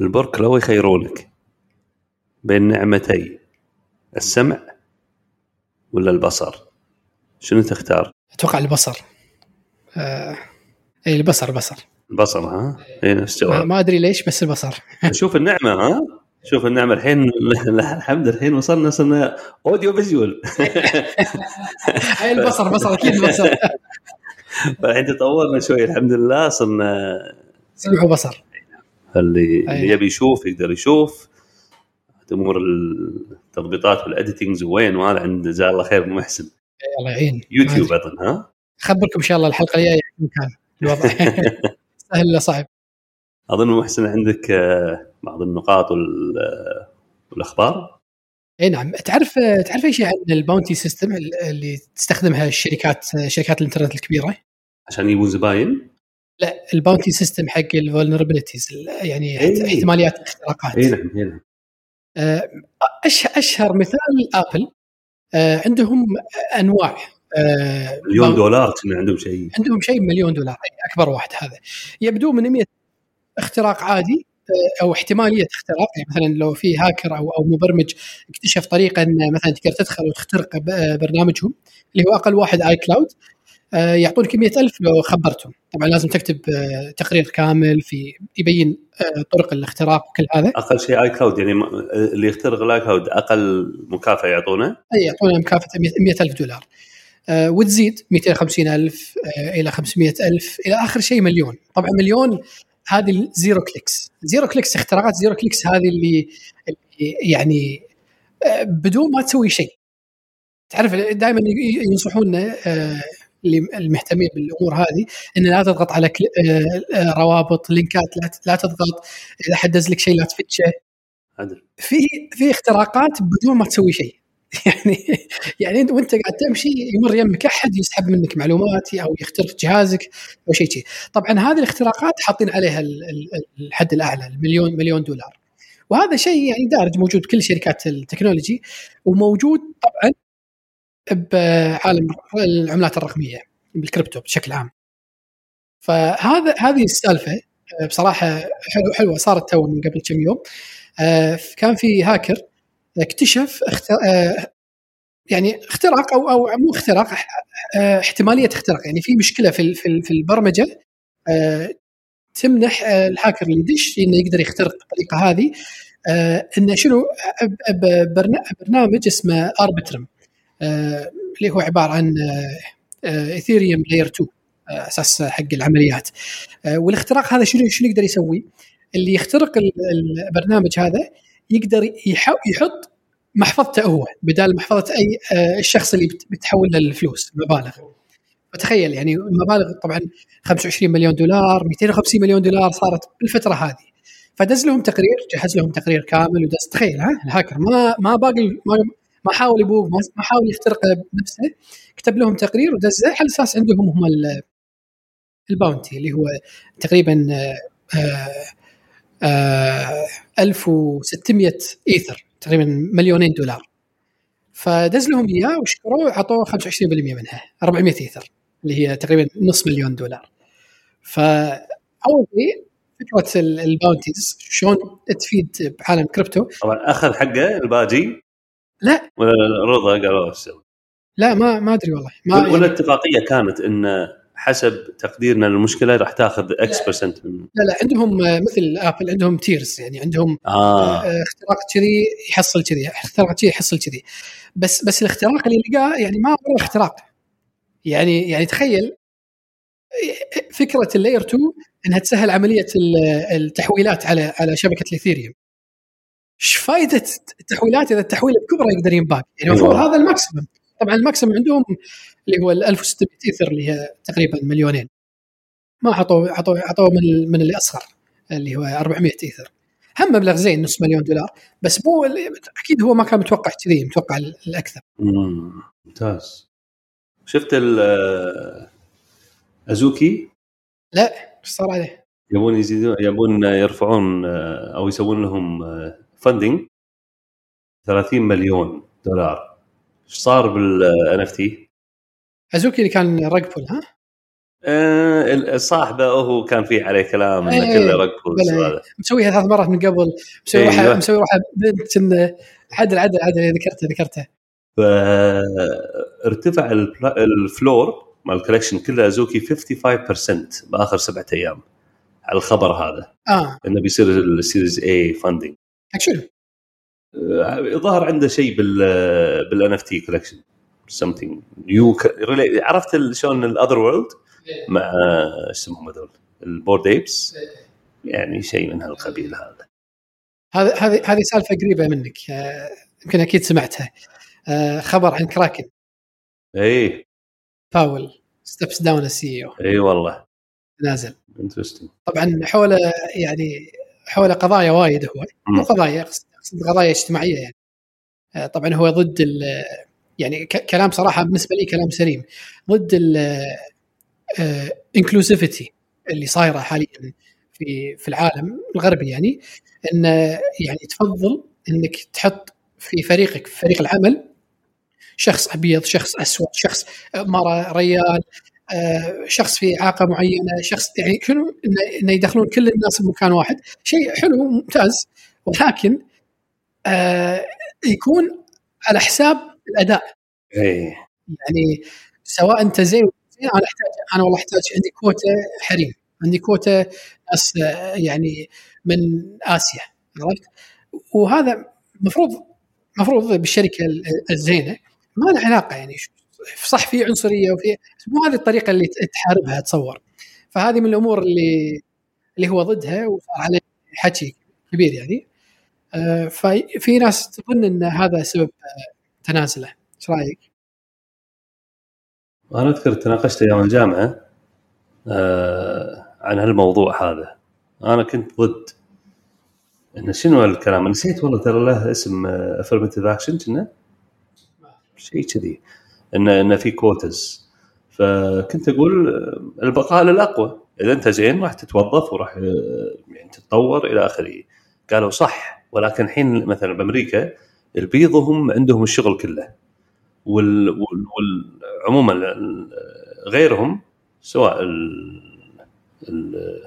البرك لو يخيرونك بين نعمتي السمع ولا البصر؟ شنو تختار؟ أتوقع البصر. آه... إي البصر البصر البصر ها؟ إي نفس ما, الجواب. ما أدري ليش بس البصر. شوف النعمة ها؟ شوف النعمة الحين الحمد الحين وصلنا صرنا أوديو فيجوال. أي البصر بصر أكيد البصر. فالحين تطورنا شوي الحمد لله صرنا سمع وبصر اللي أي. اللي يبي يشوف يقدر يشوف. امور التضبيطات وال editings وين وهذا عند جزاه الله خير أبو محسن. إي الله يعين. يوتيوب أظن ها؟ خبركم إن شاء الله الحلقة الجاية كان الوضع. سهل ولا صعب؟ أظن محسن عندك آه، بعض النقاط آه، والأخبار؟ اي نعم. تعرف تعرف أي شيء عن ال bounty system اللي تستخدمها الشركات شركات الإنترنت الكبيرة؟ عشان يجيبون زباين؟ لا ال bounty system حق ال vulnerabilities يعني إيه. احتماليات الاختراقات اي نعم اي نعم. آه، أشهر مثال آبل آه، عندهم أنواع آه، مليون دولار كنا عندهم شيء. عندهم شيء مليون دولار أكبر واحد هذا. يبدو من 100 اختراق عادي أو احتمالية اختراق يعني مثلا لو في هاكر أو أو مبرمج اكتشف طريقه ان مثلا تقدر تدخل وتخترق برنامجهم اللي هو أقل واحد iCloud آه، يعطونك 100000 لو خبرتهم. طبعا لازم تكتب آه، تقرير كامل في يبين آه، طرق الاختراق وكل هذا. أقل شيء iCloud يعني اللي يخترق ال iCloud أقل مكافأة يعطونه؟ أي يعطونا مكافأة 100000 دولار. وتزيد 250000 آه، إلى 500000 إلى آخر شيء مليون. طبعا مليون هذه ال zero clicks. zero clicks اختراقات zero clicks هذه اللي, يعني بدون ما تسوي شيء. تعرف دائما ينصحونا اللي المهتمين بالأمور هذه إن لا تضغط على كل- آه، آه، روابط لينكات لا تضغط إذا حدز لك شيء لا تفتشه. عدل في في اختراقات بدون ما تسوي شيء. يعني يعني أنت وأنت قاعد تمشي يمر يمك أحد يسحب منك معلومات أو يخترق جهازك أو شيء شيء. طبعا هذه الاختراقات حاطين عليها ال- ال- الحد الأعلى المليون مليون دولار. وهذا شيء يعني دارج موجود بكل شركات ال technology وموجود طبعا بعالم العملات الرقمية بالكريبتو بشكل عام. فهذا هذه السالفة آه، بصراحة حلوة حلوة صارت تو من قبل كم يوم. آه، كان في هاكر اكتشف اخت... آه، يعني اختراق أو أو مو اختراق احتمالية اختراق. يعني في مشكلة في في ال- في البرمجة تمنح الهاكر اللي يدش إنه يقدر يخترق بالطريقة هذه. إنه شنو؟ برنامج اسمه Arbitrum اللي هو عبارة عن Ethereum layer 2 آه، أساس حق العمليات. آه، والاختراق هذا شنو شنو يقدر يسوي؟ اللي يخترق ال- البرنامج هذا يقدر يح- يحط محفظته هو بدال محفظة أي آه، الشخص اللي بت- بتحول له الفلوس المبالغ فتخيل يعني المبالغ طبعا 25 مليون دولار 250 مليون دولار صارت بالفترة هذه. فدز لهم تقرير جهز لهم تقرير كامل ودز تخيل ها الهاكر ما ما باقي ما ما حاول يبوق ما حاول يخترق بنفسه كتب لهم تقرير ودزه على أساس عندهم هم ال- الباونتي اللي هو تقريبا آه، آه، 1600 إيثر تقريبا مليونين دولار. فدز لهم إياه وشكروه عطوه 25% منها 400 إيثر اللي هي تقريبا نص مليون دولار. فاول شيء فكرة ال- bounties شلون تفيد بعالم كريبتو طبعا أخذ حقه الباجي. لا. ولا رضا قالوا لا ما ما أدري والله. ما ولا يعني اتفاقيه كانت إن حسب تقديرنا للمشكلة راح تاخذ X percent لا لا عندهم آه، مثل Apple عندهم tiers يعني عندهم آه. آه، اختراق كذي يحصل كذي اختراق كذي يحصل كذي. بس بس الاختراق اللي لقاه يعني ما هو اختراق. يعني يعني تخيل فكرة ال layer 2 إنها تسهل عملية ال- التحويلات على على شبكة ال Ethereum. إيش فائده التحويلات إذا التحويل بكبره يقدر ينباع؟ يعني المفروض أيوة. هذا ال maximum. طبعا ال maximum عندهم اللي هو ال 1600 إيثر اللي هي تقريبا مليونين. ما حطوا حطوا حطوا من من اللي اصغر اللي هو 400 إيثر. هم مبلغ زين نص مليون دولار بس مو أكيد هو ما كان متوقع كذي متوقع ال- الأكثر. مم، ممتاز. شفت ال Azuki؟ لا إيش صار عليه؟ يبون يزيدون يبون يرفعون أو يسوون لهم funding 30 مليون دولار إيش صار بال NFT؟ Azuki اللي كان rug pull ها؟ آه صاحبه هو كان في عليه كلام إنه إيه، كله. هذا مسويها ثلاث مرات من قبل مسوي أيوة. روحه مسوي روحه بنت عدل عدل عدل ذكرته ذكرته فارتفع ال floor مال ال collection كله Azuki 55% بآخر سبعة أيام على الخبر هذا آه إنه بيصير ال series A funding حق شنو؟ ظهر عنده شيء بال بال NFT collection something new عرفت ال- شلون ال Otherworld مع إيش اسمهم هذول؟ ال Bored Apes يعني شيء من هالقبيل هذا. هذه هذه هذه سالفة قريبة منك. آه، يمكن أكيد سمعتها. آه، خبر عن Kraken، Powell steps down ال CEO اي والله. نازل. interesting طبعا حوله يعني حوله قضايا وايد هو. مو قضايا اقصد قضايا اجتماعية يعني. آه، طبعا هو ضد ال يعني كلام صراحة بالنسبة لي كلام سليم. ضد الانكلوسيفيتي اللي صايرة حاليا في في العالم الغربي يعني. إن يعني تفضل إنك تحط في فريقك في فريق العمل شخص أبيض شخص أسود شخص مرة ريال آه، شخص في إعاقة معينة شخص يعني شنو إنه يدخلون كل الناس بمكان واحد. شيء حلو ممتاز ولكن آه، يكون على حساب الأداء. اي يعني سواء أنت زين أنا أحتاج أنا والله أحتاج عندي كوتا حريم عندي كوتا ناس آه، يعني من آسيا عرفت؟ وهذا المفروض المفروض بالشركة ال- الزينة ما له علاقة يعني صح في عنصرية وفي مو هذه الطريقة اللي تحاربها اتصور فهذه من الأمور اللي اللي هو ضدها وصار عليه حكي كبير يعني. آه، ففي ناس تظن إن هذا سبب آه، تنازله. إيش رأيك؟ أنا أذكر تناقشت أيام الجامعة آه عن هالموضوع هذا. أنا كنت ضد. انه شنو الكلام نسيت والله ترى له اسم affirmative action كنا؟ شيء كذي. انه انه في كوتز فكنت أقول البقاء للأقوى. إذا أنت زين راح تتوظف وراح يعني تتطور إلى آخره. قالوا صح ولكن الحين مثلا بأمريكا البيض هم عندهم الشغل كله. وال, وال, وال عموما غيرهم سواء ال ال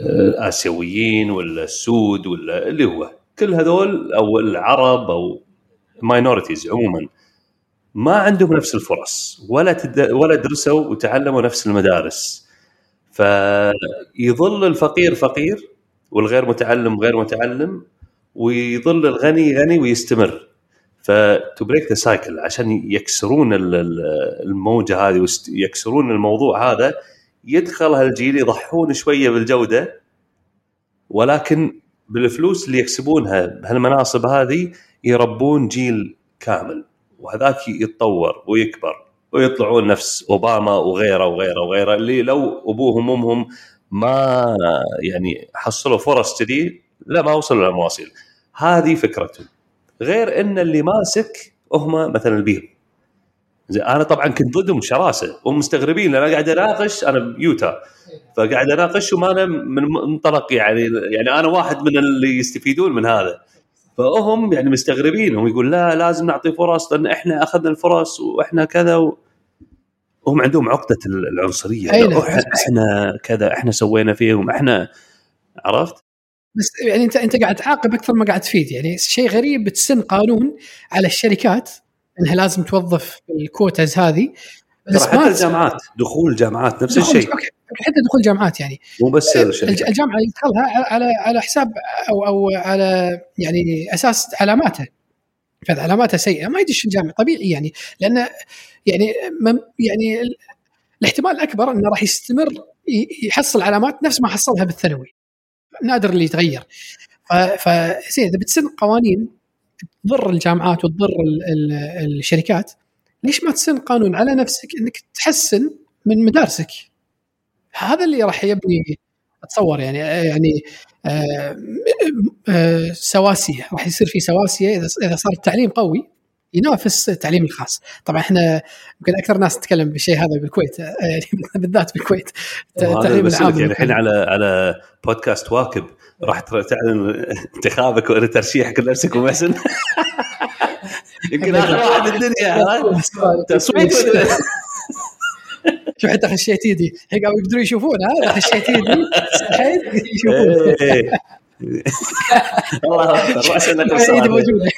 الآسيويين ولا السود ولا اللي هو كل هذول أو العرب أو minorities عموما. ما عندهم نفس الفرص ولا تد... ولا درسوا وتعلموا نفس المدارس. فيظل الفقير فقير والغير متعلم غير متعلم ويظل الغني غني ويستمر. ف to break the cycle عشان يكسرون ال- ال- الموجة هذه ويكسرون الموضوع هذا يدخل هالجيل يضحون شوية بالجودة. ولكن بالفلوس اللي يكسبونها بهالمناصب هذه يربون جيل كامل. وهذاك يتطور ويكبر ويطلعون نفس أوباما وغيره وغيره وغيره اللي لو ابوهم وامهم ما يعني حصلوا فرص كذي لا ما وصلوا للمواصيل هذه فكرتهم. غير إن اللي ماسك هم مثلا البيض أنا طبعا كنت ضدهم شراسة ومستغربين لأن أنا قاعد أناقش أنا بيوتا. فقاعد أناقش وما أنا من منطلق يعني يعني أنا واحد من اللي يستفيدون من هذا. فهم يعني مستغربين هم يقول لا لازم نعطي فرص لأن إحنا أخذنا الفرص وإحنا كذا و... هم عندهم عقدة العنصرية نعم. إحنا كذا إحنا سوينا فيهم إحنا عرفت؟ بس يعني أنت أنت قاعد تعاقب أكثر ما قاعد تفيد يعني شيء غريب بتسن قانون على الشركات إنها لازم توظف الكوتاز هذه ترى حتى الجامعات دخول جامعات نفس دخول- الشيء. أوكي. حتى دخول جامعات يعني. مو بس الجامعة يدخلها على على حساب أو أو على يعني أساس علاماته. فإذا علاماتها سيئة ما يدش الجامعة. طبيعي يعني. لأن يعني يعني ال- الاحتمال الأكبر إنه راح يستمر يحصل علامات نفس ما حصلها بالثانوي. نادر اللي يتغير. فزين إذا بتسن قوانين تضر الجامعات وتضر ال- ال- الشركات ليش ما تسن قانون على نفسك إنك تحسن من مدارسك؟ هذا اللي راح يبني أتصور يعني يعني آه، آه، سواسية. راح يصير في سواسية إذا إذا صار التعليم قوي ينافس التعليم الخاص. طبعا إحنا يمكن أكثر ناس تتكلم بالشيء هذا بالكويت آه، يعني بالذات بالكويت. التعليم العام يعني الحين على على بودكاست واكب راح تعلن انتخابك وترشيحك لنفسك ومحسن. يمكن اخر واحد بالدنيا عرفت؟ تصويت شوف حتى خشيت يدي الحين قاموا يقدرون يشوفون ها؟ خشيت يدي صحيت يشوفون. إيه. الله أكبر راس انك ايدي موجوده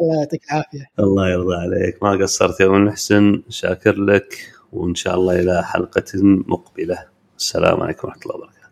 الله يعطيك العافية. الله يرضى عليك. ما قصرت يا ابو محسن شاكر لك وإن شاء الله إلى حلقة مقبلة. السلام عليكم ورحمة الله وبركاته.